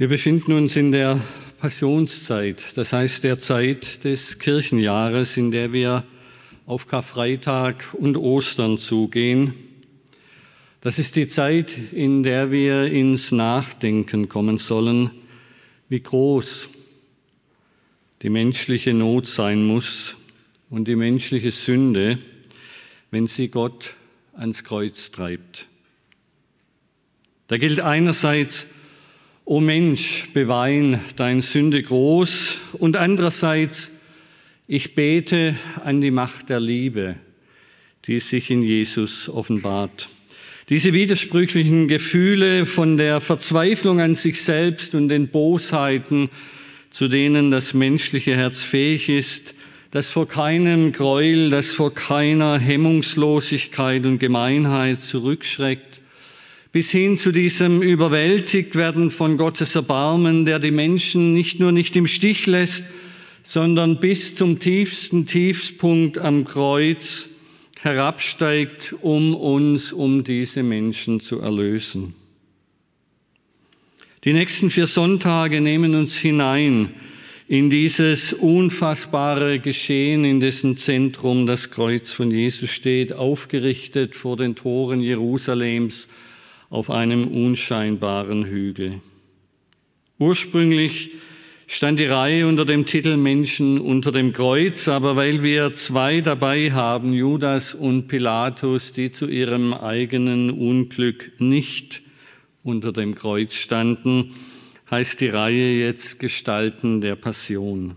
Wir befinden uns in der Passionszeit, das heißt der Zeit des Kirchenjahres, in der wir auf Karfreitag und Ostern zugehen. Das ist die Zeit, in der wir ins Nachdenken kommen sollen, wie groß die menschliche Not sein muss und die menschliche Sünde, wenn sie Gott ans Kreuz treibt. Da gilt einerseits, O Mensch, bewein dein Sünde groß und andererseits, ich bete an die Macht der Liebe, die sich in Jesus offenbart. Diese widersprüchlichen Gefühle von der Verzweiflung an sich selbst und den Bosheiten, zu denen das menschliche Herz fähig ist, das vor keinem Gräuel, das vor keiner Hemmungslosigkeit und Gemeinheit zurückschreckt, bis hin zu diesem überwältigt werden von Gottes Erbarmen, der die Menschen nicht nur nicht im Stich lässt, sondern bis zum tiefsten Tiefspunkt am Kreuz herabsteigt, um uns, um diese Menschen zu erlösen. Die nächsten vier Sonntage nehmen uns hinein in dieses unfassbare Geschehen, in dessen Zentrum das Kreuz von Jesus steht, aufgerichtet vor den Toren Jerusalems, auf einem unscheinbaren Hügel. Ursprünglich stand die Reihe unter dem Titel Menschen unter dem Kreuz, aber weil wir zwei dabei haben, Judas und Pilatus, die zu ihrem eigenen Unglück nicht unter dem Kreuz standen, heißt die Reihe jetzt Gestalten der Passion.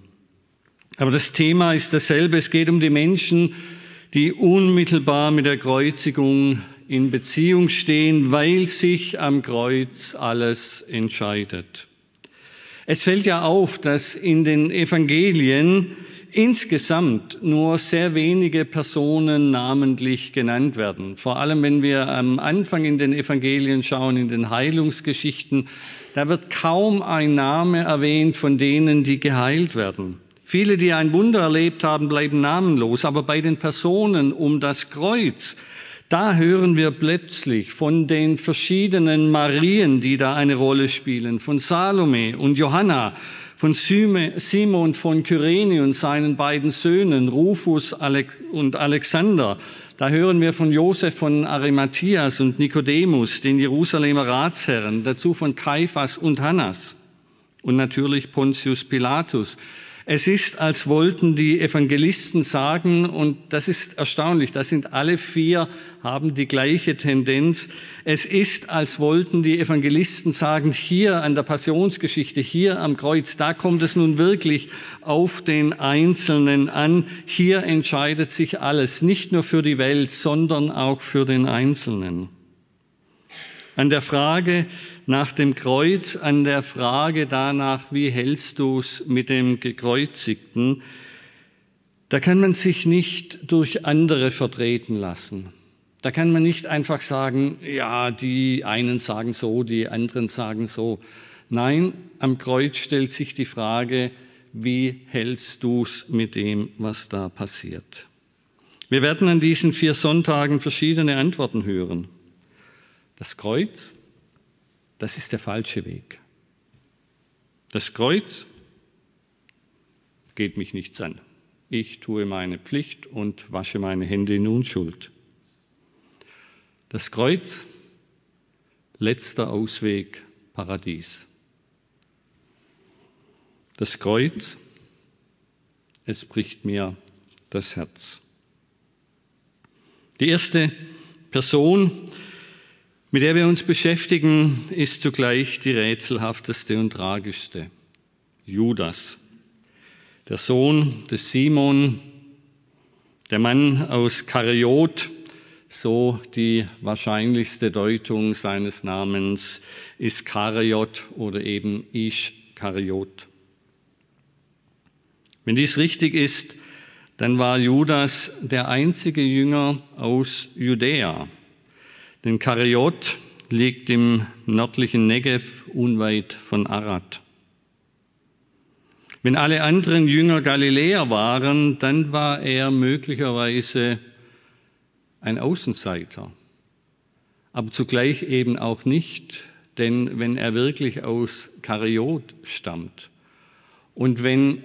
Aber das Thema ist dasselbe. Es geht um die Menschen, die unmittelbar mit der Kreuzigung in Beziehung stehen, weil sich am Kreuz alles entscheidet. Es fällt ja auf, dass in den Evangelien insgesamt nur sehr wenige Personen namentlich genannt werden. Vor allem, wenn wir am Anfang in den Evangelien schauen, in den Heilungsgeschichten, da wird kaum ein Name erwähnt von denen, die geheilt werden. Viele, die ein Wunder erlebt haben, bleiben namenlos, aber bei den Personen um das Kreuz, da hören wir plötzlich von den verschiedenen Marien, die da eine Rolle spielen, von Salome und Johanna, von Simon von Kyrene und seinen beiden Söhnen, Rufus und Alexander. Da hören wir von Josef von Arimatheas und Nikodemus, den Jerusalemer Ratsherren, dazu von Kaiphas und Hannas und natürlich Pontius Pilatus. Es ist, als wollten die Evangelisten sagen, und das ist erstaunlich, das sind alle vier, haben die gleiche Tendenz. Es ist, als wollten die Evangelisten sagen, hier an der Passionsgeschichte, hier am Kreuz, da kommt es nun wirklich auf den Einzelnen an. Hier entscheidet sich alles, nicht nur für die Welt, sondern auch für den Einzelnen. An der Frage, nach dem Kreuz an der Frage danach, wie hältst du es mit dem Gekreuzigten, da kann man sich nicht durch andere vertreten lassen. Da kann man nicht einfach sagen, ja, die einen sagen so, die anderen sagen so. Nein, am Kreuz stellt sich die Frage, wie hältst du es mit dem, was da passiert? Wir werden an diesen vier Sonntagen verschiedene Antworten hören. Das Kreuz, das ist der falsche Weg. Das Kreuz geht mich nichts an. Ich tue meine Pflicht und wasche meine Hände in Unschuld. Das Kreuz, letzter Ausweg, Paradies. Das Kreuz, es bricht mir das Herz. Die erste Person, mit der wir uns beschäftigen, ist zugleich die rätselhafteste und tragischste. Judas, der Sohn des Simon, der Mann aus Kariot, so die wahrscheinlichste Deutung seines Namens Iskariot oder eben Ischkariot. Wenn dies richtig ist, dann war Judas der einzige Jünger aus Judäa. Denn Kariot liegt im nördlichen Negev unweit von Arad. Wenn alle anderen Jünger Galiläer waren, dann war er möglicherweise ein Außenseiter, aber zugleich eben auch nicht, denn wenn er wirklich aus Kariot stammt und wenn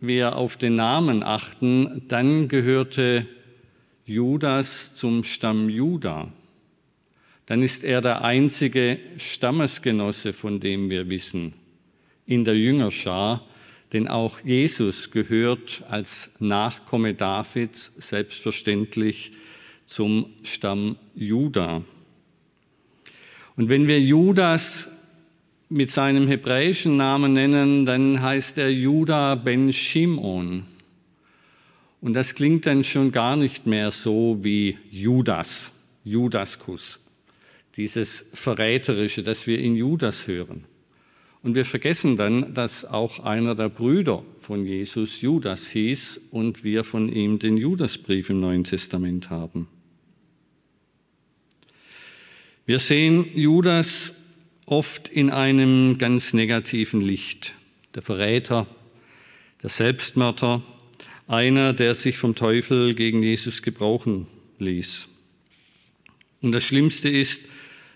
wir auf den Namen achten, dann gehörte Judas zum Stamm Juda. Dann ist er der einzige Stammesgenosse, von dem wir wissen, in der Jüngerschar, denn auch Jesus gehört als Nachkomme Davids selbstverständlich zum Stamm Juda. Und wenn wir Judas mit seinem hebräischen Namen nennen, dann heißt er Juda ben Shimon. Und das klingt dann schon gar nicht mehr so wie Judas, Judaskus, dieses Verräterische, das wir in Judas hören. Und wir vergessen dann, dass auch einer der Brüder von Jesus Judas hieß und wir von ihm den Judasbrief im Neuen Testament haben. Wir sehen Judas oft in einem ganz negativen Licht. Der Verräter, der Selbstmörder, einer, der sich vom Teufel gegen Jesus gebrauchen ließ. Und das Schlimmste ist,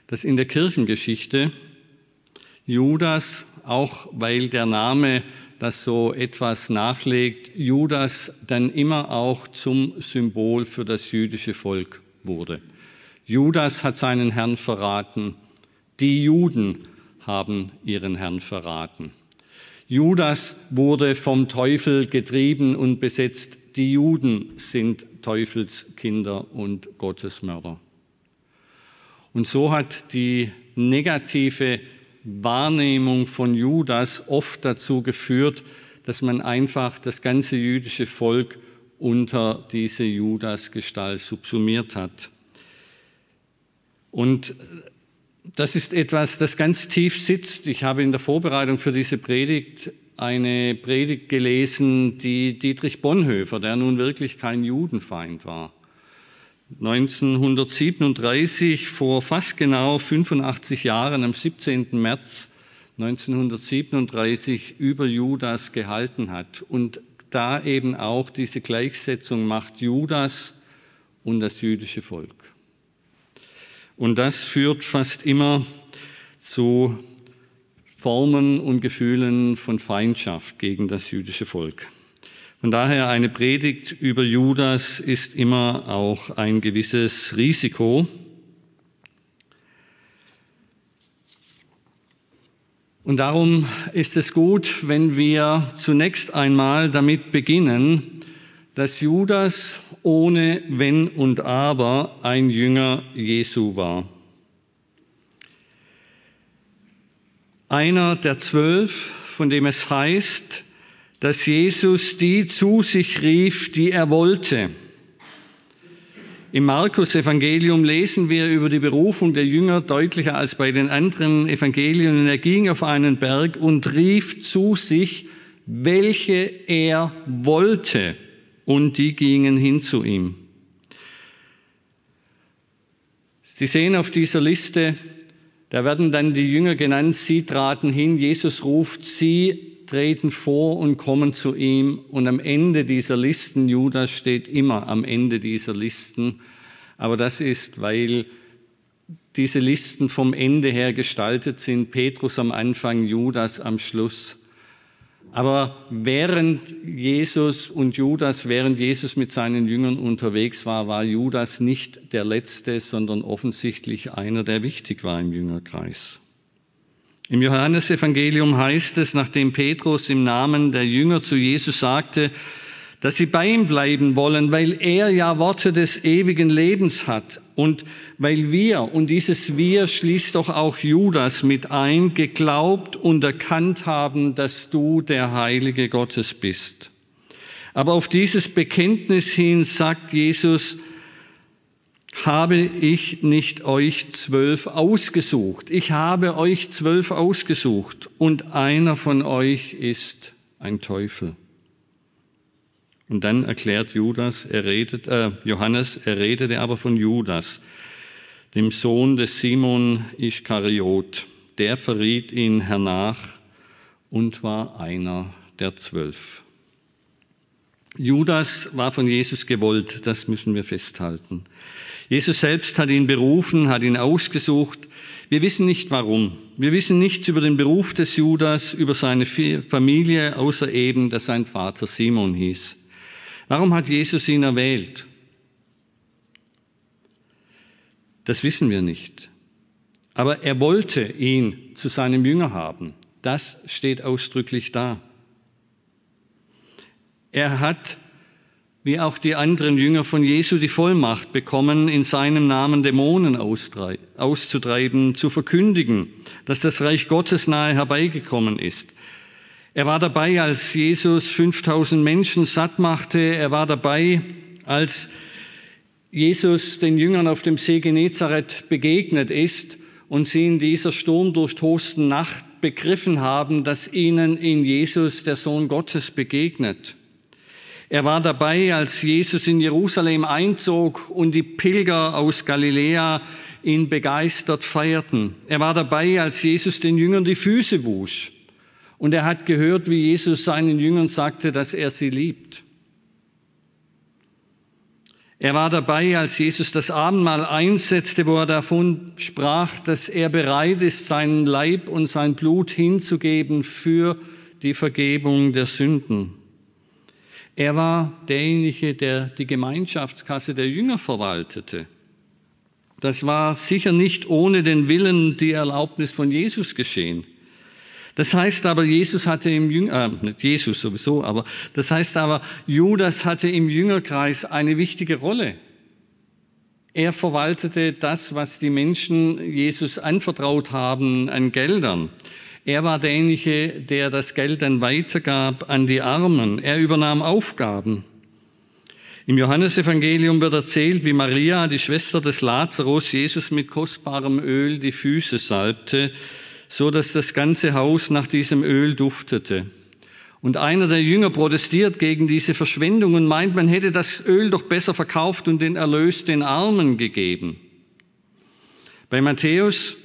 dass in der Kirchengeschichte Judas, auch weil der Name das so etwas nachlegt, Judas dann immer auch zum Symbol für das jüdische Volk wurde. Judas hat seinen Herrn verraten. Die Juden haben ihren Herrn verraten. Judas wurde vom Teufel getrieben und besetzt. Die Juden sind Teufelskinder und Gottesmörder. Und so hat die negative Wahrnehmung von Judas oft dazu geführt, dass man einfach das ganze jüdische Volk unter diese Judas-Gestalt subsumiert hat. Und das ist etwas, das ganz tief sitzt. Ich habe in der Vorbereitung für diese Predigt eine Predigt gelesen, die Dietrich Bonhoeffer, der nun wirklich kein Judenfeind war, 1937, vor fast genau 85 Jahren, am 17. März 1937 über Judas gehalten hat und da eben auch diese Gleichsetzung macht Judas und das jüdische Volk. Und das führt fast immer zu Formen und Gefühlen von Feindschaft gegen das jüdische Volk. Von daher eine Predigt über Judas ist immer auch ein gewisses Risiko. Und darum ist es gut, wenn wir zunächst einmal damit beginnen, dass Judas ohne Wenn und Aber ein Jünger Jesu war. Einer der zwölf, von dem es heißt, dass Jesus die zu sich rief, die er wollte. Im Markus-Evangelium lesen wir über die Berufung der Jünger deutlicher als bei den anderen Evangelien. Und er ging auf einen Berg und rief zu sich, welche er wollte. Und die gingen hin zu ihm. Sie sehen auf dieser Liste, da werden dann die Jünger genannt, sie traten hin, Jesus ruft sie treten vor und kommen zu ihm. Und am Ende dieser Listen, Judas steht immer am Ende dieser Listen. Aber das ist, weil diese Listen vom Ende her gestaltet sind. Petrus am Anfang, Judas am Schluss. Aber während Jesus und Judas, während Jesus mit seinen Jüngern unterwegs war, war Judas nicht der Letzte, sondern offensichtlich einer, der wichtig war im Jüngerkreis. Im Johannesevangelium heißt es, nachdem Petrus im Namen der Jünger zu Jesus sagte, dass sie bei ihm bleiben wollen, weil er ja Worte des ewigen Lebens hat und weil wir, und dieses wir schließt doch auch Judas mit ein, geglaubt und erkannt haben, dass du der Heilige Gottes bist. Aber auf dieses Bekenntnis hin sagt Jesus, habe ich nicht euch zwölf ausgesucht? Ich habe euch zwölf ausgesucht und einer von euch ist ein Teufel. Und dann erklärt Judas, er redet, äh, Johannes, er redete aber von Judas, dem Sohn des Simon Ischkariot. Der verriet ihn hernach und war einer der zwölf. Judas war von Jesus gewollt, das müssen wir festhalten. Jesus selbst hat ihn berufen, hat ihn ausgesucht. Wir wissen nicht warum. Wir wissen nichts über den Beruf des Judas, über seine Familie, außer eben, dass sein Vater Simon hieß. Warum hat Jesus ihn erwählt? Das wissen wir nicht. Aber er wollte ihn zu seinem Jünger haben. Das steht ausdrücklich da. Er hat, wie auch die anderen Jünger von Jesu, die Vollmacht bekommen, in seinem Namen Dämonen auszutreiben, zu verkündigen, dass das Reich Gottes nahe herbeigekommen ist. Er war dabei, als Jesus 5000 Menschen satt machte. Er war dabei, als Jesus den Jüngern auf dem See Genezareth begegnet ist und sie in dieser sturmdurchtosten Nacht begriffen haben, dass ihnen in Jesus der Sohn Gottes begegnet. Er war dabei, als Jesus in Jerusalem einzog und die Pilger aus Galiläa ihn begeistert feierten. Er war dabei, als Jesus den Jüngern die Füße wusch. Und er hat gehört, wie Jesus seinen Jüngern sagte, dass er sie liebt. Er war dabei, als Jesus das Abendmahl einsetzte, wo er davon sprach, dass er bereit ist, seinen Leib und sein Blut hinzugeben für die Vergebung der Sünden. Er war derjenige, der die Gemeinschaftskasse der Jünger verwaltete. Das war sicher nicht ohne den Willen, die Erlaubnis von Jesus geschehen. Das heißt aber, Jesus hatte im Jünger, äh, nicht Jesus sowieso, aber das heißt aber, Judas hatte im Jüngerkreis eine wichtige Rolle. Er verwaltete das, was die Menschen Jesus anvertraut haben an Geldern. Er war derjenige, der das Geld dann weitergab an die Armen. Er übernahm Aufgaben. Im Johannesevangelium wird erzählt, wie Maria, die Schwester des Lazarus, Jesus mit kostbarem Öl die Füße salbte so dass das ganze Haus nach diesem Öl duftete. Und einer der Jünger protestiert gegen diese Verschwendung und meint, man hätte das Öl doch besser verkauft und den Erlös den Armen gegeben. Bei Matthäus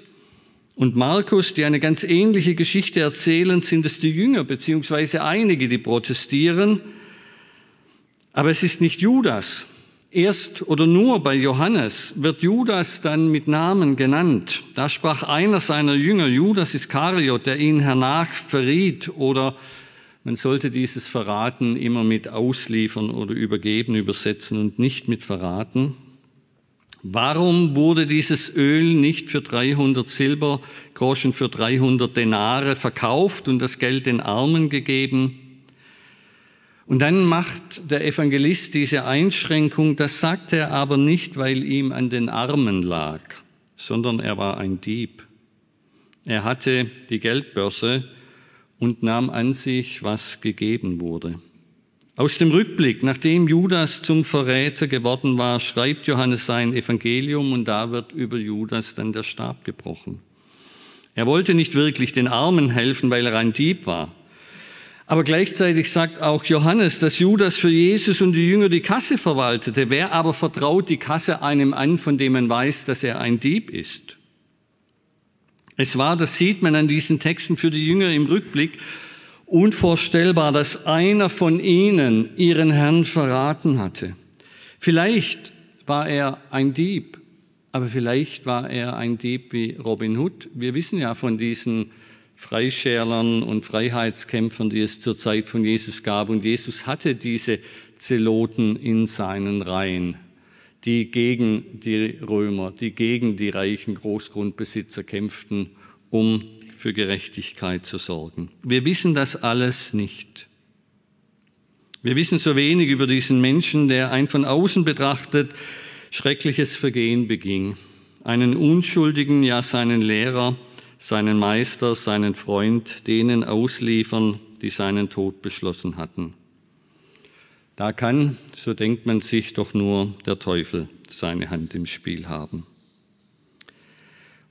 und Markus, die eine ganz ähnliche Geschichte erzählen, sind es die Jünger beziehungsweise einige, die protestieren. Aber es ist nicht Judas, Erst oder nur bei Johannes wird Judas dann mit Namen genannt. Da sprach einer seiner Jünger, Judas Iskariot, der ihn hernach verriet oder man sollte dieses Verraten immer mit ausliefern oder übergeben übersetzen und nicht mit verraten. Warum wurde dieses Öl nicht für 300 Silbergroschen, für 300 Denare verkauft und das Geld den Armen gegeben? Und dann macht der Evangelist diese Einschränkung, das sagt er aber nicht, weil ihm an den Armen lag, sondern er war ein Dieb. Er hatte die Geldbörse und nahm an sich, was gegeben wurde. Aus dem Rückblick, nachdem Judas zum Verräter geworden war, schreibt Johannes sein Evangelium und da wird über Judas dann der Stab gebrochen. Er wollte nicht wirklich den Armen helfen, weil er ein Dieb war. Aber gleichzeitig sagt auch Johannes, dass Judas für Jesus und die Jünger die Kasse verwaltete. Wer aber vertraut die Kasse einem an, von dem man weiß, dass er ein Dieb ist? Es war, das sieht man an diesen Texten für die Jünger im Rückblick, unvorstellbar, dass einer von ihnen ihren Herrn verraten hatte. Vielleicht war er ein Dieb, aber vielleicht war er ein Dieb wie Robin Hood. Wir wissen ja von diesen Freischärlern und Freiheitskämpfern, die es zur Zeit von Jesus gab. Und Jesus hatte diese Zeloten in seinen Reihen, die gegen die Römer, die gegen die reichen Großgrundbesitzer kämpften, um für Gerechtigkeit zu sorgen. Wir wissen das alles nicht. Wir wissen so wenig über diesen Menschen, der ein von außen betrachtet schreckliches Vergehen beging. Einen Unschuldigen, ja seinen Lehrer, seinen Meister, seinen Freund denen ausliefern, die seinen Tod beschlossen hatten. Da kann, so denkt man sich, doch nur der Teufel seine Hand im Spiel haben.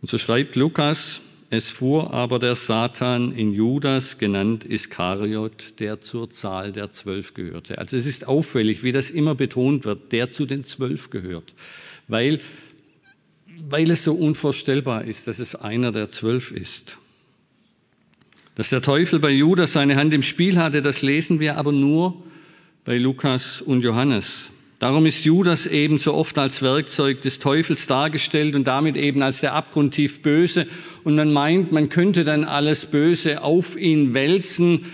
Und so schreibt Lukas, es fuhr aber der Satan in Judas, genannt Iskariot, der zur Zahl der Zwölf gehörte. Also es ist auffällig, wie das immer betont wird, der zu den Zwölf gehört, weil, weil es so unvorstellbar ist, dass es einer der Zwölf ist. Dass der Teufel bei Judas seine Hand im Spiel hatte, das lesen wir aber nur bei Lukas und Johannes. Darum ist Judas eben so oft als Werkzeug des Teufels dargestellt und damit eben als der abgrundtief Böse. Und man meint, man könnte dann alles Böse auf ihn wälzen,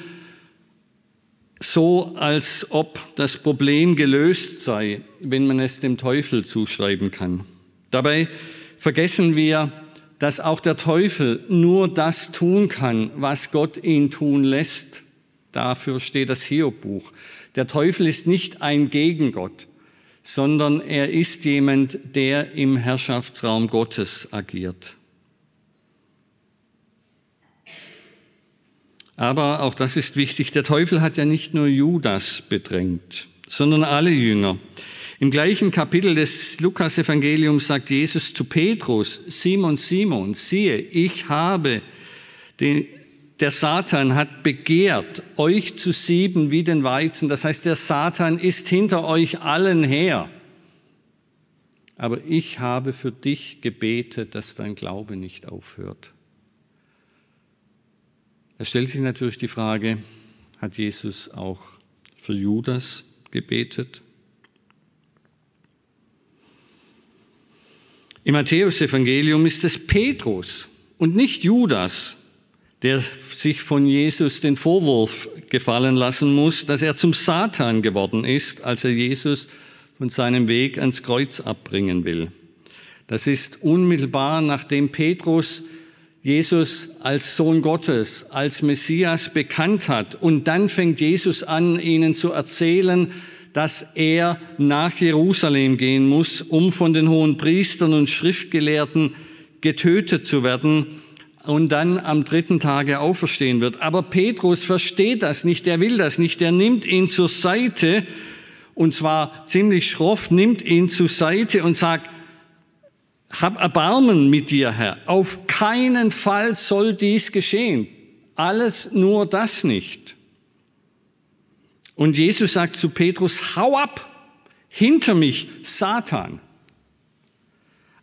so als ob das Problem gelöst sei, wenn man es dem Teufel zuschreiben kann. Dabei vergessen wir, dass auch der Teufel nur das tun kann, was Gott ihn tun lässt. Dafür steht das Hiob-Buch. Der Teufel ist nicht ein Gegengott sondern er ist jemand, der im Herrschaftsraum Gottes agiert. Aber auch das ist wichtig, der Teufel hat ja nicht nur Judas bedrängt, sondern alle Jünger. Im gleichen Kapitel des Lukas-Evangeliums sagt Jesus zu Petrus, Simon, Simon, siehe, ich habe den, der Satan hat begehrt, euch zu sieben wie den Weizen. Das heißt, der Satan ist hinter euch allen her. Aber ich habe für dich gebetet, dass dein Glaube nicht aufhört. Da stellt sich natürlich die Frage, hat Jesus auch für Judas gebetet? Im Matthäusevangelium ist es Petrus und nicht Judas, der sich von Jesus den Vorwurf gefallen lassen muss, dass er zum Satan geworden ist, als er Jesus von seinem Weg ans Kreuz abbringen will. Das ist unmittelbar nachdem Petrus Jesus als Sohn Gottes, als Messias bekannt hat. Und dann fängt Jesus an, ihnen zu erzählen, dass er nach Jerusalem gehen muss, um von den hohen Priestern und Schriftgelehrten getötet zu werden und dann am dritten Tage auferstehen wird. Aber Petrus versteht das nicht, er will das nicht, er nimmt ihn zur Seite und zwar ziemlich schroff, nimmt ihn zur Seite und sagt, hab Erbarmen mit dir, Herr. Auf keinen Fall soll dies geschehen. Alles nur das nicht. Und Jesus sagt zu Petrus, hau ab, hinter mich, Satan.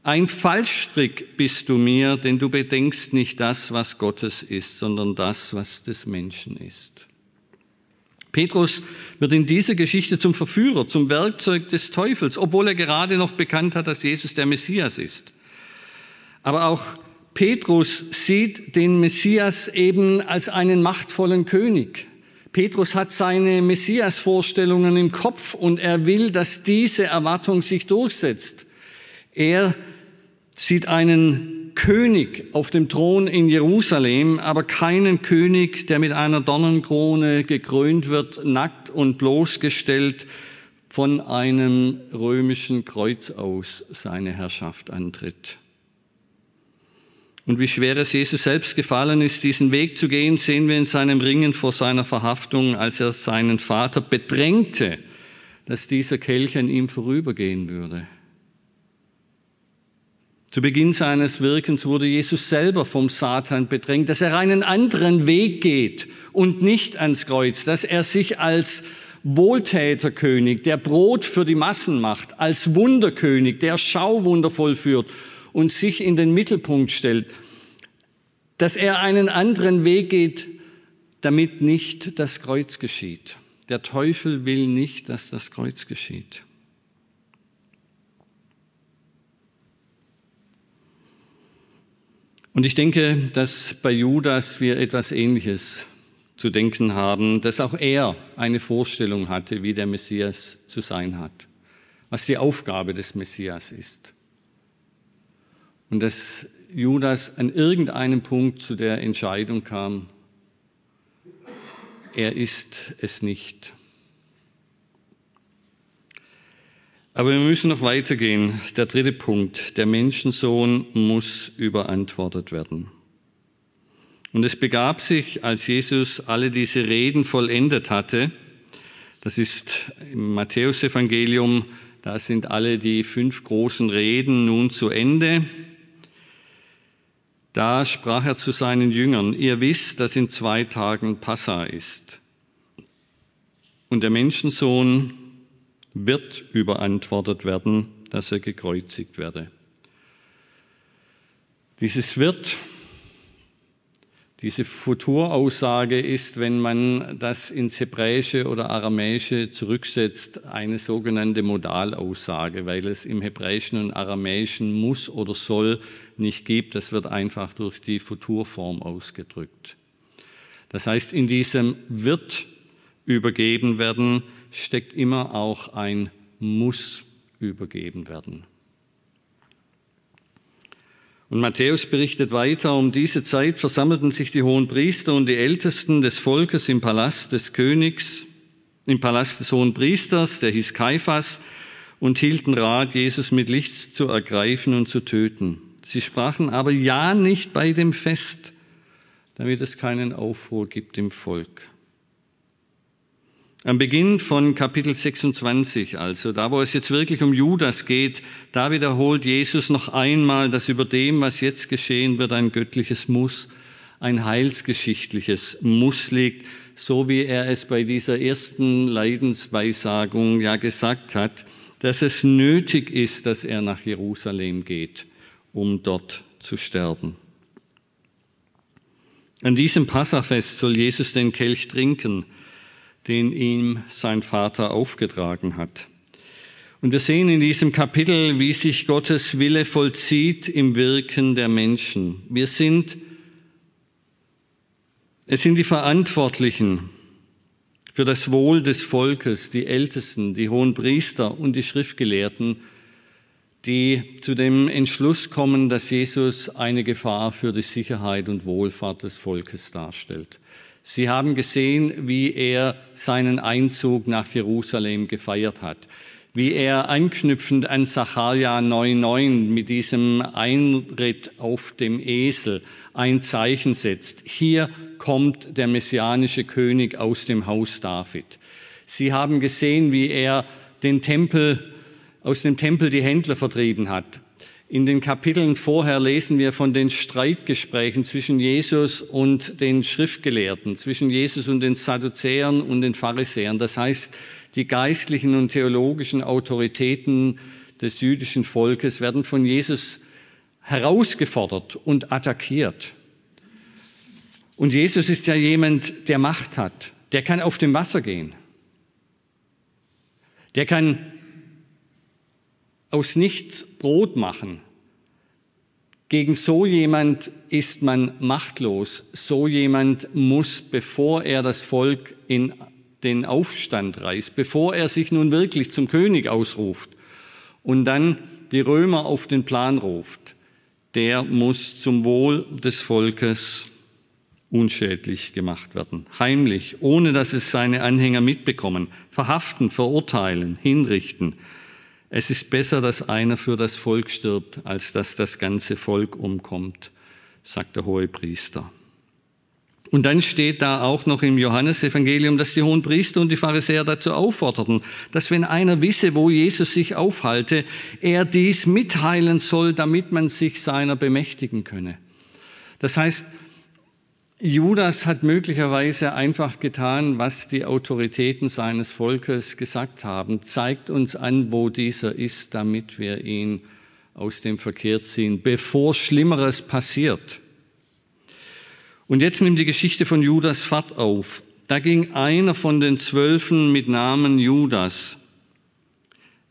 Ein Fallstrick bist du mir, denn du bedenkst nicht das, was Gottes ist, sondern das, was des Menschen ist. Petrus wird in dieser Geschichte zum Verführer, zum Werkzeug des Teufels, obwohl er gerade noch bekannt hat, dass Jesus der Messias ist. Aber auch Petrus sieht den Messias eben als einen machtvollen König. Petrus hat seine Messias-Vorstellungen im Kopf und er will, dass diese Erwartung sich durchsetzt. Er sieht einen König auf dem Thron in Jerusalem, aber keinen König, der mit einer Dornenkrone gekrönt wird, nackt und bloßgestellt von einem römischen Kreuz aus seine Herrschaft antritt. Und wie schwer es Jesus selbst gefallen ist, diesen Weg zu gehen, sehen wir in seinem Ringen vor seiner Verhaftung, als er seinen Vater bedrängte, dass dieser Kelch an ihm vorübergehen würde. Zu Beginn seines Wirkens wurde Jesus selber vom Satan bedrängt, dass er einen anderen Weg geht und nicht ans Kreuz, dass er sich als Wohltäterkönig, der Brot für die Massen macht, als Wunderkönig, der Schauwunder vollführt und sich in den Mittelpunkt stellt, dass er einen anderen Weg geht, damit nicht das Kreuz geschieht. Der Teufel will nicht, dass das Kreuz geschieht. Und ich denke, dass bei Judas wir etwas Ähnliches zu denken haben, dass auch er eine Vorstellung hatte, wie der Messias zu sein hat, was die Aufgabe des Messias ist. Und dass Judas an irgendeinem Punkt zu der Entscheidung kam, er ist es nicht. Aber wir müssen noch weitergehen. Der dritte Punkt, der Menschensohn muss überantwortet werden. Und es begab sich, als Jesus alle diese Reden vollendet hatte, das ist im Matthäusevangelium Da sind alle die fünf großen Reden nun zu Ende. Da sprach er zu seinen Jüngern, ihr wisst, dass in zwei Tagen Passa ist. Und der Menschensohn wird überantwortet werden, dass er gekreuzigt werde. Dieses wird, diese Futuraussage ist, wenn man das ins Hebräische oder Aramäische zurücksetzt, eine sogenannte Modalaussage, weil es im Hebräischen und Aramäischen muss oder soll nicht gibt. Das wird einfach durch die Futurform ausgedrückt. Das heißt, in diesem wird übergeben werden, steckt immer auch ein muss übergeben werden. Und Matthäus berichtet weiter, um diese Zeit versammelten sich die hohen Priester und die Ältesten des Volkes im Palast des Königs, im Palast des hohen Priesters, der hieß Kaiphas, und hielten Rat, Jesus mit Licht zu ergreifen und zu töten. Sie sprachen aber ja nicht bei dem Fest, damit es keinen Aufruhr gibt im Volk. Am Beginn von Kapitel 26, also da, wo es jetzt wirklich um Judas geht, da wiederholt Jesus noch einmal, dass über dem, was jetzt geschehen wird, ein göttliches Muss, ein heilsgeschichtliches Muss liegt, so wie er es bei dieser ersten Leidensweissagung ja gesagt hat, dass es nötig ist, dass er nach Jerusalem geht, um dort zu sterben. An diesem Passafest soll Jesus den Kelch trinken, den ihm sein Vater aufgetragen hat. Und wir sehen in diesem Kapitel, wie sich Gottes Wille vollzieht im Wirken der Menschen. Wir sind, es sind die Verantwortlichen für das Wohl des Volkes, die Ältesten, die hohen Priester und die Schriftgelehrten, die zu dem Entschluss kommen, dass Jesus eine Gefahr für die Sicherheit und Wohlfahrt des Volkes darstellt. Sie haben gesehen, wie er seinen Einzug nach Jerusalem gefeiert hat, wie er anknüpfend an Sacharja 9,9 mit diesem Einritt auf dem Esel ein Zeichen setzt. Hier kommt der messianische König aus dem Haus David. Sie haben gesehen, wie er den Tempel, aus dem Tempel die Händler vertrieben hat, in den Kapiteln vorher lesen wir von den Streitgesprächen zwischen Jesus und den Schriftgelehrten, zwischen Jesus und den Sadduzäern und den Pharisäern. Das heißt, die geistlichen und theologischen Autoritäten des jüdischen Volkes werden von Jesus herausgefordert und attackiert. Und Jesus ist ja jemand, der Macht hat. Der kann auf dem Wasser gehen. Der kann aus nichts Brot machen. Gegen so jemand ist man machtlos. So jemand muss, bevor er das Volk in den Aufstand reißt, bevor er sich nun wirklich zum König ausruft und dann die Römer auf den Plan ruft, der muss zum Wohl des Volkes unschädlich gemacht werden. Heimlich, ohne dass es seine Anhänger mitbekommen, verhaften, verurteilen, hinrichten. Es ist besser, dass einer für das Volk stirbt, als dass das ganze Volk umkommt, sagt der hohe Priester. Und dann steht da auch noch im Johannesevangelium, dass die hohen Priester und die Pharisäer dazu aufforderten, dass wenn einer wisse, wo Jesus sich aufhalte, er dies mitteilen soll, damit man sich seiner bemächtigen könne. Das heißt, Judas hat möglicherweise einfach getan, was die Autoritäten seines Volkes gesagt haben. Zeigt uns an, wo dieser ist, damit wir ihn aus dem Verkehr ziehen, bevor Schlimmeres passiert. Und jetzt nimmt die Geschichte von Judas Fahrt auf. Da ging einer von den Zwölfen mit Namen Judas,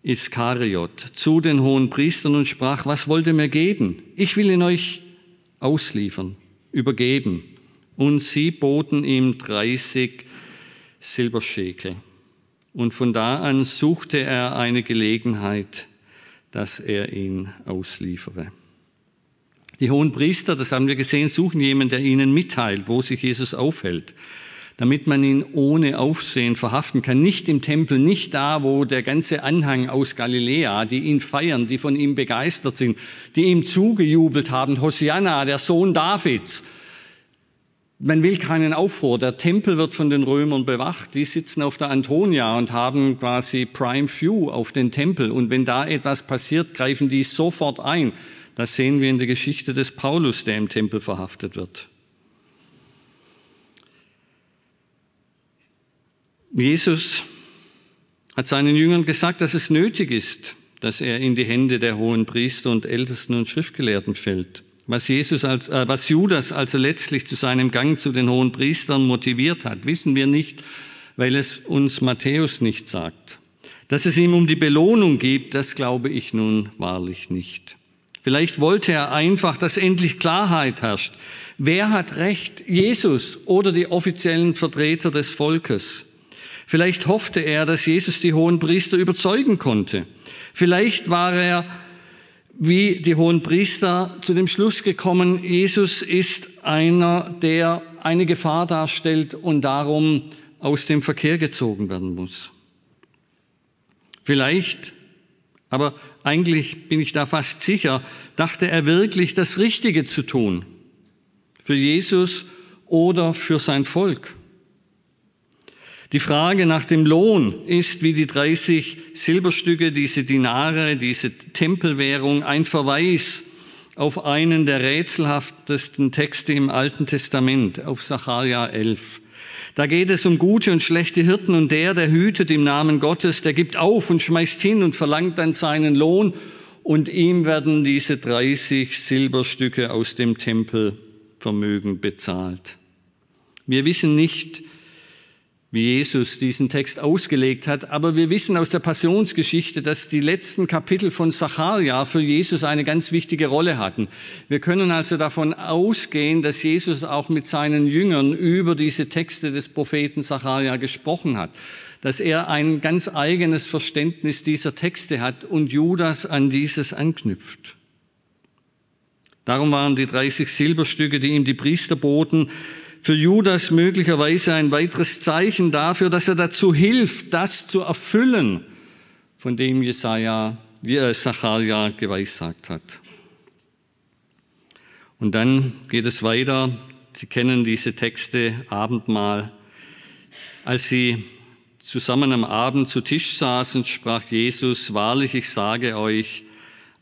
Iskariot, zu den hohen Priestern und sprach, was wollt ihr mir geben? Ich will ihn euch ausliefern, übergeben und sie boten ihm 30 Silberschekel. Und von da an suchte er eine Gelegenheit, dass er ihn ausliefere. Die hohen Priester, das haben wir gesehen, suchen jemanden, der ihnen mitteilt, wo sich Jesus aufhält, damit man ihn ohne Aufsehen verhaften kann. Nicht im Tempel, nicht da, wo der ganze Anhang aus Galiläa, die ihn feiern, die von ihm begeistert sind, die ihm zugejubelt haben, Hosianna, der Sohn Davids, man will keinen Aufruhr. Der Tempel wird von den Römern bewacht. Die sitzen auf der Antonia und haben quasi Prime View auf den Tempel. Und wenn da etwas passiert, greifen die sofort ein. Das sehen wir in der Geschichte des Paulus, der im Tempel verhaftet wird. Jesus hat seinen Jüngern gesagt, dass es nötig ist, dass er in die Hände der hohen Priester und Ältesten und Schriftgelehrten fällt. Was, Jesus als, äh, was Judas also letztlich zu seinem Gang zu den hohen Priestern motiviert hat, wissen wir nicht, weil es uns Matthäus nicht sagt. Dass es ihm um die Belohnung geht, das glaube ich nun wahrlich nicht. Vielleicht wollte er einfach, dass endlich Klarheit herrscht. Wer hat Recht, Jesus oder die offiziellen Vertreter des Volkes? Vielleicht hoffte er, dass Jesus die hohen Priester überzeugen konnte. Vielleicht war er wie die hohen Priester zu dem Schluss gekommen, Jesus ist einer, der eine Gefahr darstellt und darum aus dem Verkehr gezogen werden muss. Vielleicht, aber eigentlich bin ich da fast sicher, dachte er wirklich, das Richtige zu tun. Für Jesus oder für sein Volk. Die Frage nach dem Lohn ist wie die 30 Silberstücke, diese Dinare, diese Tempelwährung, ein Verweis auf einen der rätselhaftesten Texte im Alten Testament, auf Sacharja 11. Da geht es um gute und schlechte Hirten und der, der hütet im Namen Gottes, der gibt auf und schmeißt hin und verlangt dann seinen Lohn und ihm werden diese 30 Silberstücke aus dem Tempelvermögen bezahlt. Wir wissen nicht, wie Jesus diesen Text ausgelegt hat. Aber wir wissen aus der Passionsgeschichte, dass die letzten Kapitel von Sacharja für Jesus eine ganz wichtige Rolle hatten. Wir können also davon ausgehen, dass Jesus auch mit seinen Jüngern über diese Texte des Propheten Sacharja gesprochen hat, dass er ein ganz eigenes Verständnis dieser Texte hat und Judas an dieses anknüpft. Darum waren die 30 Silberstücke, die ihm die Priester boten, für Judas möglicherweise ein weiteres Zeichen dafür, dass er dazu hilft, das zu erfüllen, von dem Jesaja, wie er Sacharja geweissagt hat. Und dann geht es weiter. Sie kennen diese Texte, Abendmahl. Als sie zusammen am Abend zu Tisch saßen, sprach Jesus, wahrlich, ich sage euch,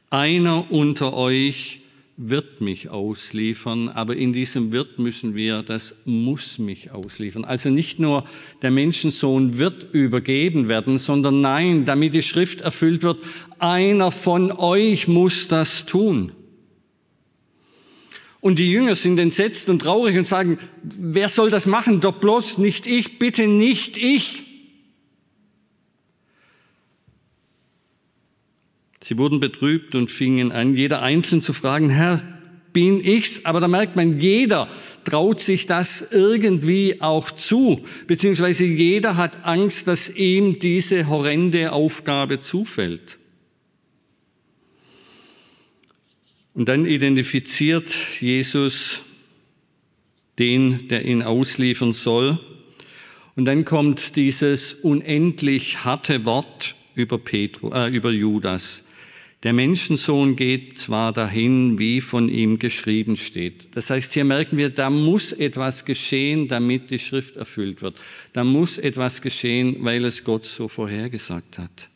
einer unter euch wird mich ausliefern, aber in diesem wird müssen wir, das muss mich ausliefern. Also nicht nur der Menschensohn wird übergeben werden, sondern nein, damit die Schrift erfüllt wird, einer von euch muss das tun. Und die Jünger sind entsetzt und traurig und sagen, wer soll das machen? Doch bloß nicht ich, bitte nicht ich. Sie wurden betrübt und fingen an, jeder einzeln zu fragen, Herr, bin ich's? Aber da merkt man, jeder traut sich das irgendwie auch zu, beziehungsweise jeder hat Angst, dass ihm diese horrende Aufgabe zufällt. Und dann identifiziert Jesus den, der ihn ausliefern soll. Und dann kommt dieses unendlich harte Wort über, Petru, äh, über Judas. Der Menschensohn geht zwar dahin, wie von ihm geschrieben steht. Das heißt, hier merken wir, da muss etwas geschehen, damit die Schrift erfüllt wird. Da muss etwas geschehen, weil es Gott so vorhergesagt hat.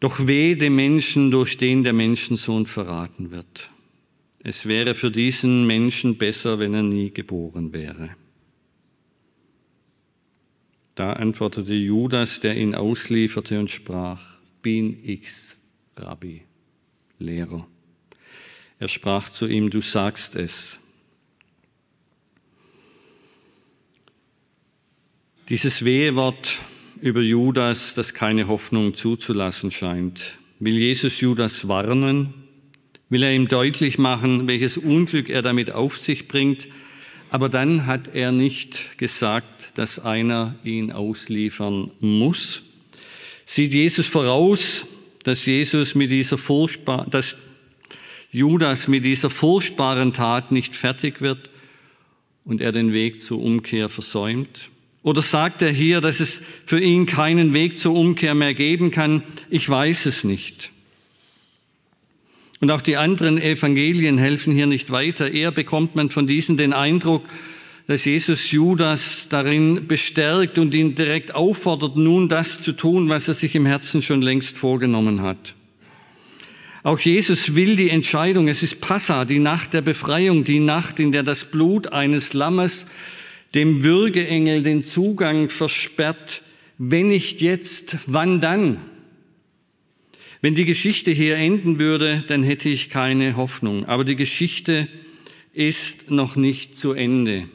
Doch weh dem Menschen, durch den der Menschensohn verraten wird. Es wäre für diesen Menschen besser, wenn er nie geboren wäre. Da antwortete Judas, der ihn auslieferte und sprach, bin ich's, Rabbi, Lehrer. Er sprach zu ihm, du sagst es. Dieses Wehewort über Judas, das keine Hoffnung zuzulassen scheint, will Jesus Judas warnen, will er ihm deutlich machen, welches Unglück er damit auf sich bringt, aber dann hat er nicht gesagt, dass einer ihn ausliefern muss, sieht Jesus voraus, dass Jesus mit dieser furchtbar, dass Judas mit dieser furchtbaren Tat nicht fertig wird und er den Weg zur Umkehr versäumt? Oder sagt er hier, dass es für ihn keinen Weg zur Umkehr mehr geben kann? Ich weiß es nicht. Und auch die anderen Evangelien helfen hier nicht weiter. Eher bekommt man von diesen den Eindruck, dass Jesus Judas darin bestärkt und ihn direkt auffordert, nun das zu tun, was er sich im Herzen schon längst vorgenommen hat. Auch Jesus will die Entscheidung, es ist Passa, die Nacht der Befreiung, die Nacht, in der das Blut eines Lammes dem Würgeengel den Zugang versperrt. Wenn nicht jetzt, wann dann? Wenn die Geschichte hier enden würde, dann hätte ich keine Hoffnung. Aber die Geschichte ist noch nicht zu Ende.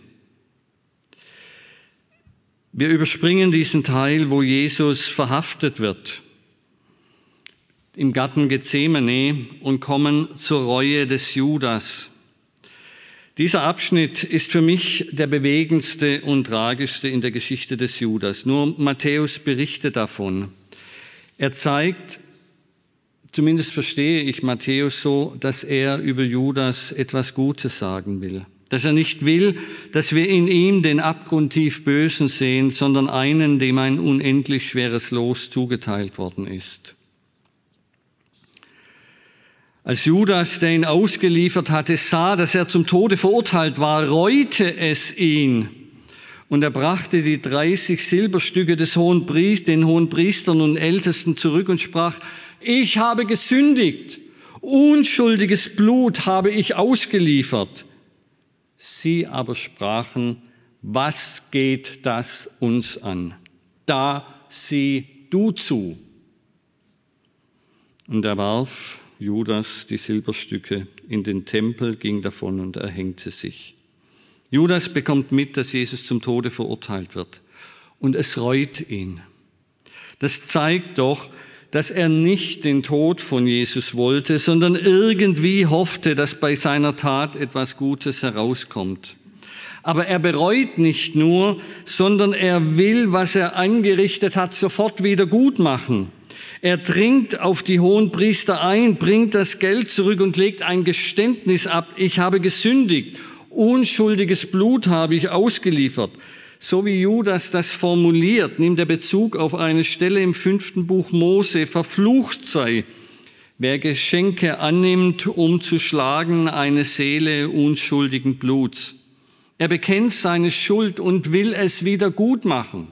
Wir überspringen diesen Teil, wo Jesus verhaftet wird im Garten Gethsemane und kommen zur Reue des Judas. Dieser Abschnitt ist für mich der bewegendste und tragischste in der Geschichte des Judas. Nur Matthäus berichtet davon. Er zeigt, zumindest verstehe ich Matthäus so, dass er über Judas etwas Gutes sagen will. Dass er nicht will, dass wir in ihm den abgrundtief Bösen sehen, sondern einen, dem ein unendlich schweres Los zugeteilt worden ist. Als Judas, der ihn ausgeliefert hatte, sah, dass er zum Tode verurteilt war, reute es ihn. Und er brachte die 30 Silberstücke des hohen Priest, den hohen Priestern und Ältesten zurück und sprach, ich habe gesündigt, unschuldiges Blut habe ich ausgeliefert. Sie aber sprachen, was geht das uns an? Da sieh du zu. Und er warf Judas die Silberstücke in den Tempel, ging davon und erhängte sich. Judas bekommt mit, dass Jesus zum Tode verurteilt wird. Und es reut ihn. Das zeigt doch, dass er nicht den Tod von Jesus wollte, sondern irgendwie hoffte, dass bei seiner Tat etwas Gutes herauskommt. Aber er bereut nicht nur, sondern er will, was er angerichtet hat, sofort wieder gut machen. Er dringt auf die hohen Priester ein, bringt das Geld zurück und legt ein Geständnis ab. Ich habe gesündigt. Unschuldiges Blut habe ich ausgeliefert. So wie Judas das formuliert, nimmt er Bezug auf eine Stelle im fünften Buch Mose. Verflucht sei, wer Geschenke annimmt, um zu schlagen eine Seele unschuldigen Bluts. Er bekennt seine Schuld und will es wieder gut machen.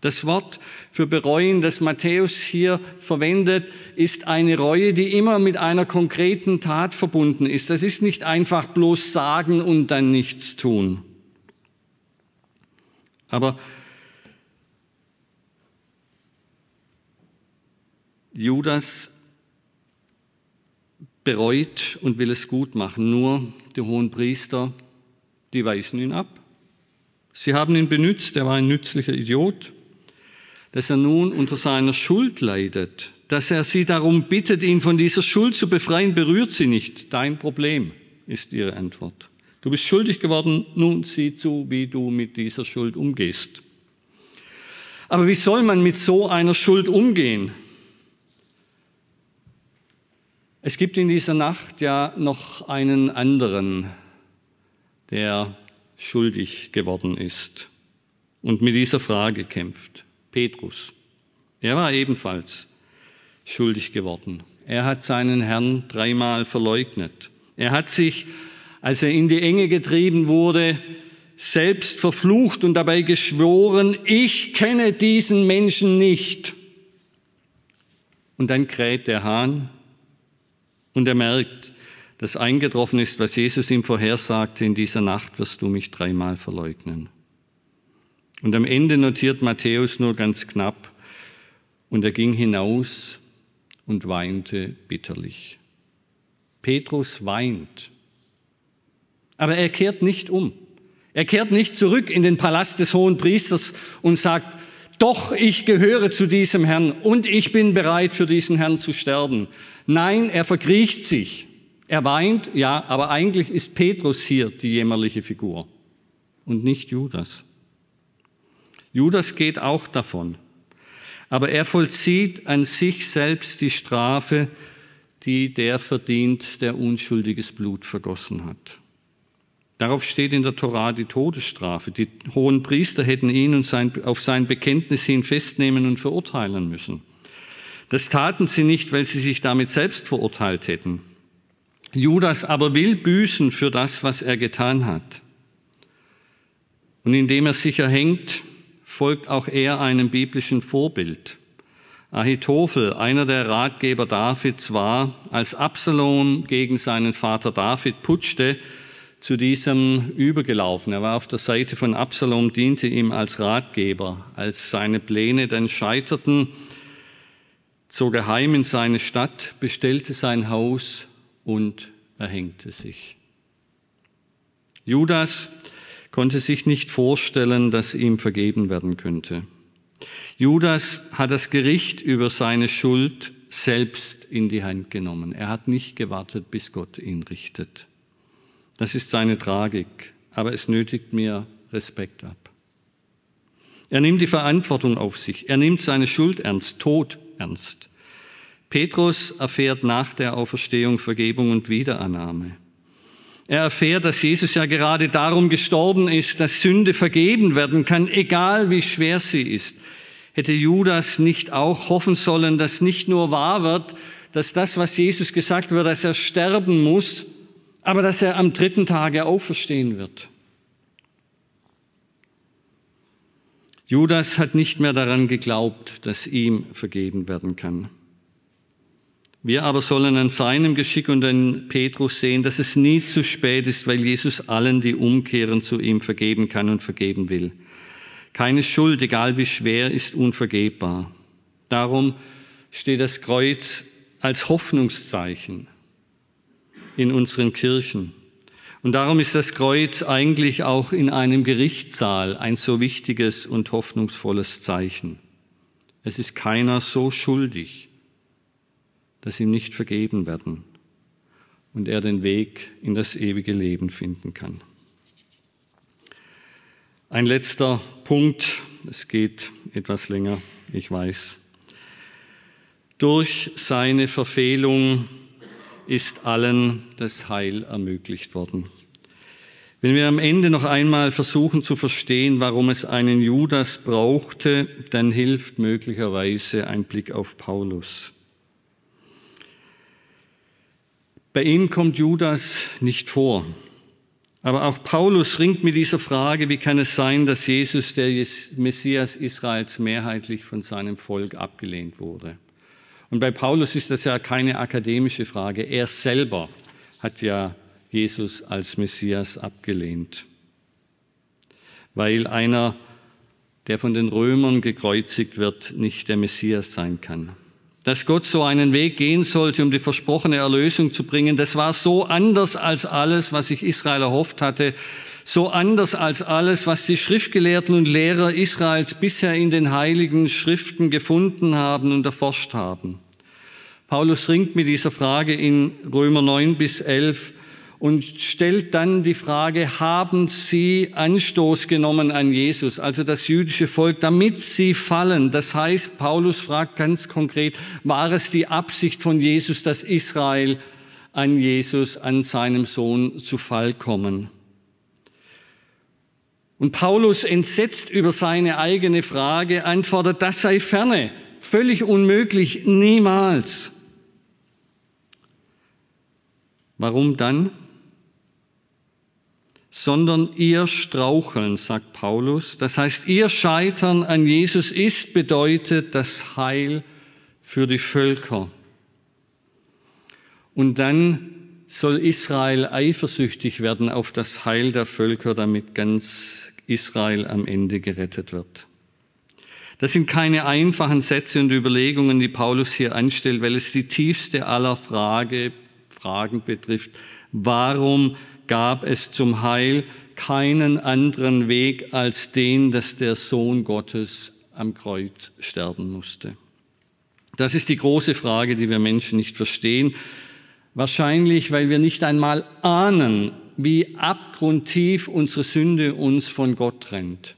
Das Wort für bereuen, das Matthäus hier verwendet, ist eine Reue, die immer mit einer konkreten Tat verbunden ist. Das ist nicht einfach bloß sagen und dann nichts tun. Aber Judas bereut und will es gut machen. Nur die hohen Priester, die weisen ihn ab. Sie haben ihn benützt, er war ein nützlicher Idiot dass er nun unter seiner Schuld leidet, dass er sie darum bittet, ihn von dieser Schuld zu befreien, berührt sie nicht. Dein Problem ist ihre Antwort. Du bist schuldig geworden, nun sieh zu, wie du mit dieser Schuld umgehst. Aber wie soll man mit so einer Schuld umgehen? Es gibt in dieser Nacht ja noch einen anderen, der schuldig geworden ist und mit dieser Frage kämpft. Petrus. Er war ebenfalls schuldig geworden. Er hat seinen Herrn dreimal verleugnet. Er hat sich, als er in die Enge getrieben wurde, selbst verflucht und dabei geschworen, ich kenne diesen Menschen nicht. Und dann kräht der Hahn und er merkt, dass eingetroffen ist, was Jesus ihm vorhersagte, in dieser Nacht wirst du mich dreimal verleugnen. Und am Ende notiert Matthäus nur ganz knapp, und er ging hinaus und weinte bitterlich. Petrus weint, aber er kehrt nicht um. Er kehrt nicht zurück in den Palast des hohen Priesters und sagt, doch, ich gehöre zu diesem Herrn und ich bin bereit, für diesen Herrn zu sterben. Nein, er verkriecht sich. Er weint, ja, aber eigentlich ist Petrus hier die jämmerliche Figur und nicht Judas. Judas geht auch davon. Aber er vollzieht an sich selbst die Strafe, die der verdient, der unschuldiges Blut vergossen hat. Darauf steht in der Torah die Todesstrafe. Die hohen Priester hätten ihn und sein, auf sein Bekenntnis hin festnehmen und verurteilen müssen. Das taten sie nicht, weil sie sich damit selbst verurteilt hätten. Judas aber will büßen für das, was er getan hat. Und indem er sich erhängt, folgt auch er einem biblischen Vorbild. Ahitophel, einer der Ratgeber Davids, war, als Absalom gegen seinen Vater David putschte, zu diesem übergelaufen. Er war auf der Seite von Absalom, diente ihm als Ratgeber. Als seine Pläne dann scheiterten, zog er heim in seine Stadt, bestellte sein Haus und erhängte sich. Judas konnte sich nicht vorstellen, dass ihm vergeben werden könnte. Judas hat das Gericht über seine Schuld selbst in die Hand genommen. Er hat nicht gewartet, bis Gott ihn richtet. Das ist seine Tragik, aber es nötigt mir Respekt ab. Er nimmt die Verantwortung auf sich. Er nimmt seine Schuld ernst, Tod ernst. Petrus erfährt nach der Auferstehung Vergebung und Wiederannahme. Er erfährt, dass Jesus ja gerade darum gestorben ist, dass Sünde vergeben werden kann, egal wie schwer sie ist. Hätte Judas nicht auch hoffen sollen, dass nicht nur wahr wird, dass das, was Jesus gesagt wird, dass er sterben muss, aber dass er am dritten Tage auferstehen wird? Judas hat nicht mehr daran geglaubt, dass ihm vergeben werden kann. Wir aber sollen an seinem Geschick und an Petrus sehen, dass es nie zu spät ist, weil Jesus allen, die umkehren, zu ihm vergeben kann und vergeben will. Keine Schuld, egal wie schwer, ist unvergebbar. Darum steht das Kreuz als Hoffnungszeichen in unseren Kirchen. Und darum ist das Kreuz eigentlich auch in einem Gerichtssaal ein so wichtiges und hoffnungsvolles Zeichen. Es ist keiner so schuldig dass ihm nicht vergeben werden und er den Weg in das ewige Leben finden kann. Ein letzter Punkt, es geht etwas länger, ich weiß. Durch seine Verfehlung ist allen das Heil ermöglicht worden. Wenn wir am Ende noch einmal versuchen zu verstehen, warum es einen Judas brauchte, dann hilft möglicherweise ein Blick auf Paulus. Bei ihm kommt Judas nicht vor. Aber auch Paulus ringt mit dieser Frage, wie kann es sein, dass Jesus, der Messias Israels, mehrheitlich von seinem Volk abgelehnt wurde. Und bei Paulus ist das ja keine akademische Frage. Er selber hat ja Jesus als Messias abgelehnt. Weil einer, der von den Römern gekreuzigt wird, nicht der Messias sein kann dass Gott so einen Weg gehen sollte, um die versprochene Erlösung zu bringen, das war so anders als alles, was sich Israel erhofft hatte, so anders als alles, was die Schriftgelehrten und Lehrer Israels bisher in den heiligen Schriften gefunden haben und erforscht haben. Paulus ringt mit dieser Frage in Römer 9 bis 11 und stellt dann die Frage, haben sie Anstoß genommen an Jesus, also das jüdische Volk, damit sie fallen? Das heißt, Paulus fragt ganz konkret, war es die Absicht von Jesus, dass Israel an Jesus, an seinem Sohn zu Fall kommen? Und Paulus entsetzt über seine eigene Frage, antwortet, das sei ferne, völlig unmöglich, niemals. Warum dann? sondern ihr Straucheln, sagt Paulus. Das heißt, ihr Scheitern an Jesus ist bedeutet das Heil für die Völker. Und dann soll Israel eifersüchtig werden auf das Heil der Völker, damit ganz Israel am Ende gerettet wird. Das sind keine einfachen Sätze und Überlegungen, die Paulus hier anstellt, weil es die tiefste aller Frage, Fragen betrifft. Warum gab es zum Heil keinen anderen Weg als den, dass der Sohn Gottes am Kreuz sterben musste. Das ist die große Frage, die wir Menschen nicht verstehen. Wahrscheinlich, weil wir nicht einmal ahnen, wie abgrundtief unsere Sünde uns von Gott trennt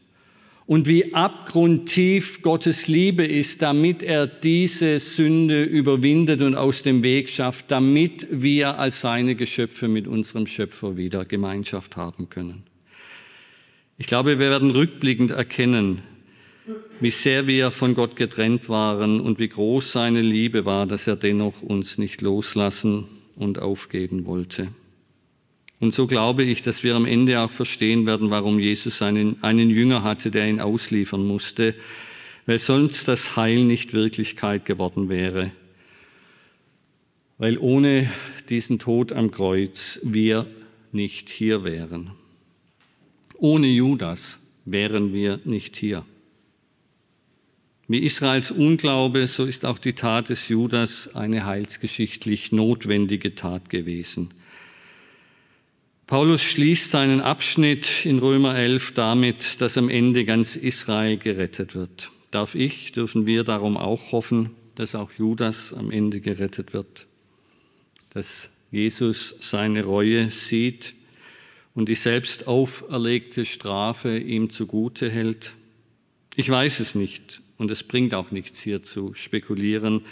und wie abgrundtief Gottes Liebe ist, damit er diese Sünde überwindet und aus dem Weg schafft, damit wir als seine Geschöpfe mit unserem Schöpfer wieder Gemeinschaft haben können. Ich glaube, wir werden rückblickend erkennen, wie sehr wir von Gott getrennt waren und wie groß seine Liebe war, dass er dennoch uns nicht loslassen und aufgeben wollte. Und so glaube ich, dass wir am Ende auch verstehen werden, warum Jesus einen, einen Jünger hatte, der ihn ausliefern musste, weil sonst das Heil nicht Wirklichkeit geworden wäre. Weil ohne diesen Tod am Kreuz wir nicht hier wären. Ohne Judas wären wir nicht hier. Wie Israels Unglaube, so ist auch die Tat des Judas eine heilsgeschichtlich notwendige Tat gewesen. Paulus schließt seinen Abschnitt in Römer 11 damit, dass am Ende ganz Israel gerettet wird. Darf ich, dürfen wir darum auch hoffen, dass auch Judas am Ende gerettet wird, dass Jesus seine Reue sieht und die selbst auferlegte Strafe ihm zugute hält. Ich weiß es nicht und es bringt auch nichts hier zu spekulieren.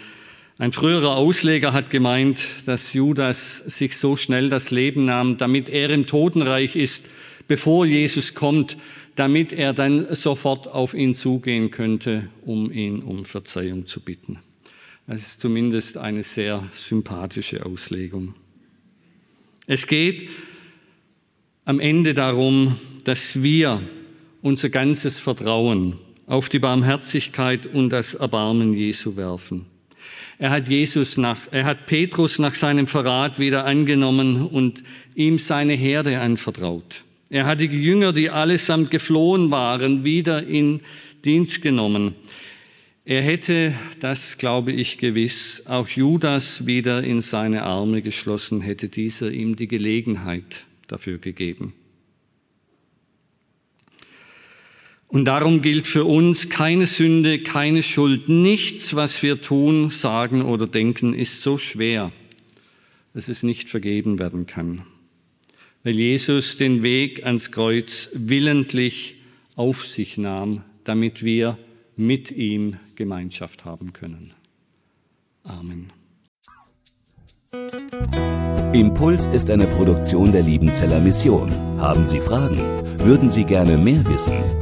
Ein früherer Ausleger hat gemeint, dass Judas sich so schnell das Leben nahm, damit er im Totenreich ist, bevor Jesus kommt, damit er dann sofort auf ihn zugehen könnte, um ihn um Verzeihung zu bitten. Das ist zumindest eine sehr sympathische Auslegung. Es geht am Ende darum, dass wir unser ganzes Vertrauen auf die Barmherzigkeit und das Erbarmen Jesu werfen. Er hat Jesus nach, er hat Petrus nach seinem Verrat wieder angenommen und ihm seine Herde anvertraut. Er hat die Jünger, die allesamt geflohen waren, wieder in Dienst genommen. Er hätte, das glaube ich gewiss, auch Judas wieder in seine Arme geschlossen, hätte dieser ihm die Gelegenheit dafür gegeben. Und darum gilt für uns keine Sünde, keine Schuld. Nichts, was wir tun, sagen oder denken, ist so schwer, dass es nicht vergeben werden kann. Weil Jesus den Weg ans Kreuz willentlich auf sich nahm, damit wir mit ihm Gemeinschaft haben können. Amen. Impuls ist eine Produktion der Liebenzeller Mission. Haben Sie Fragen? Würden Sie gerne mehr wissen?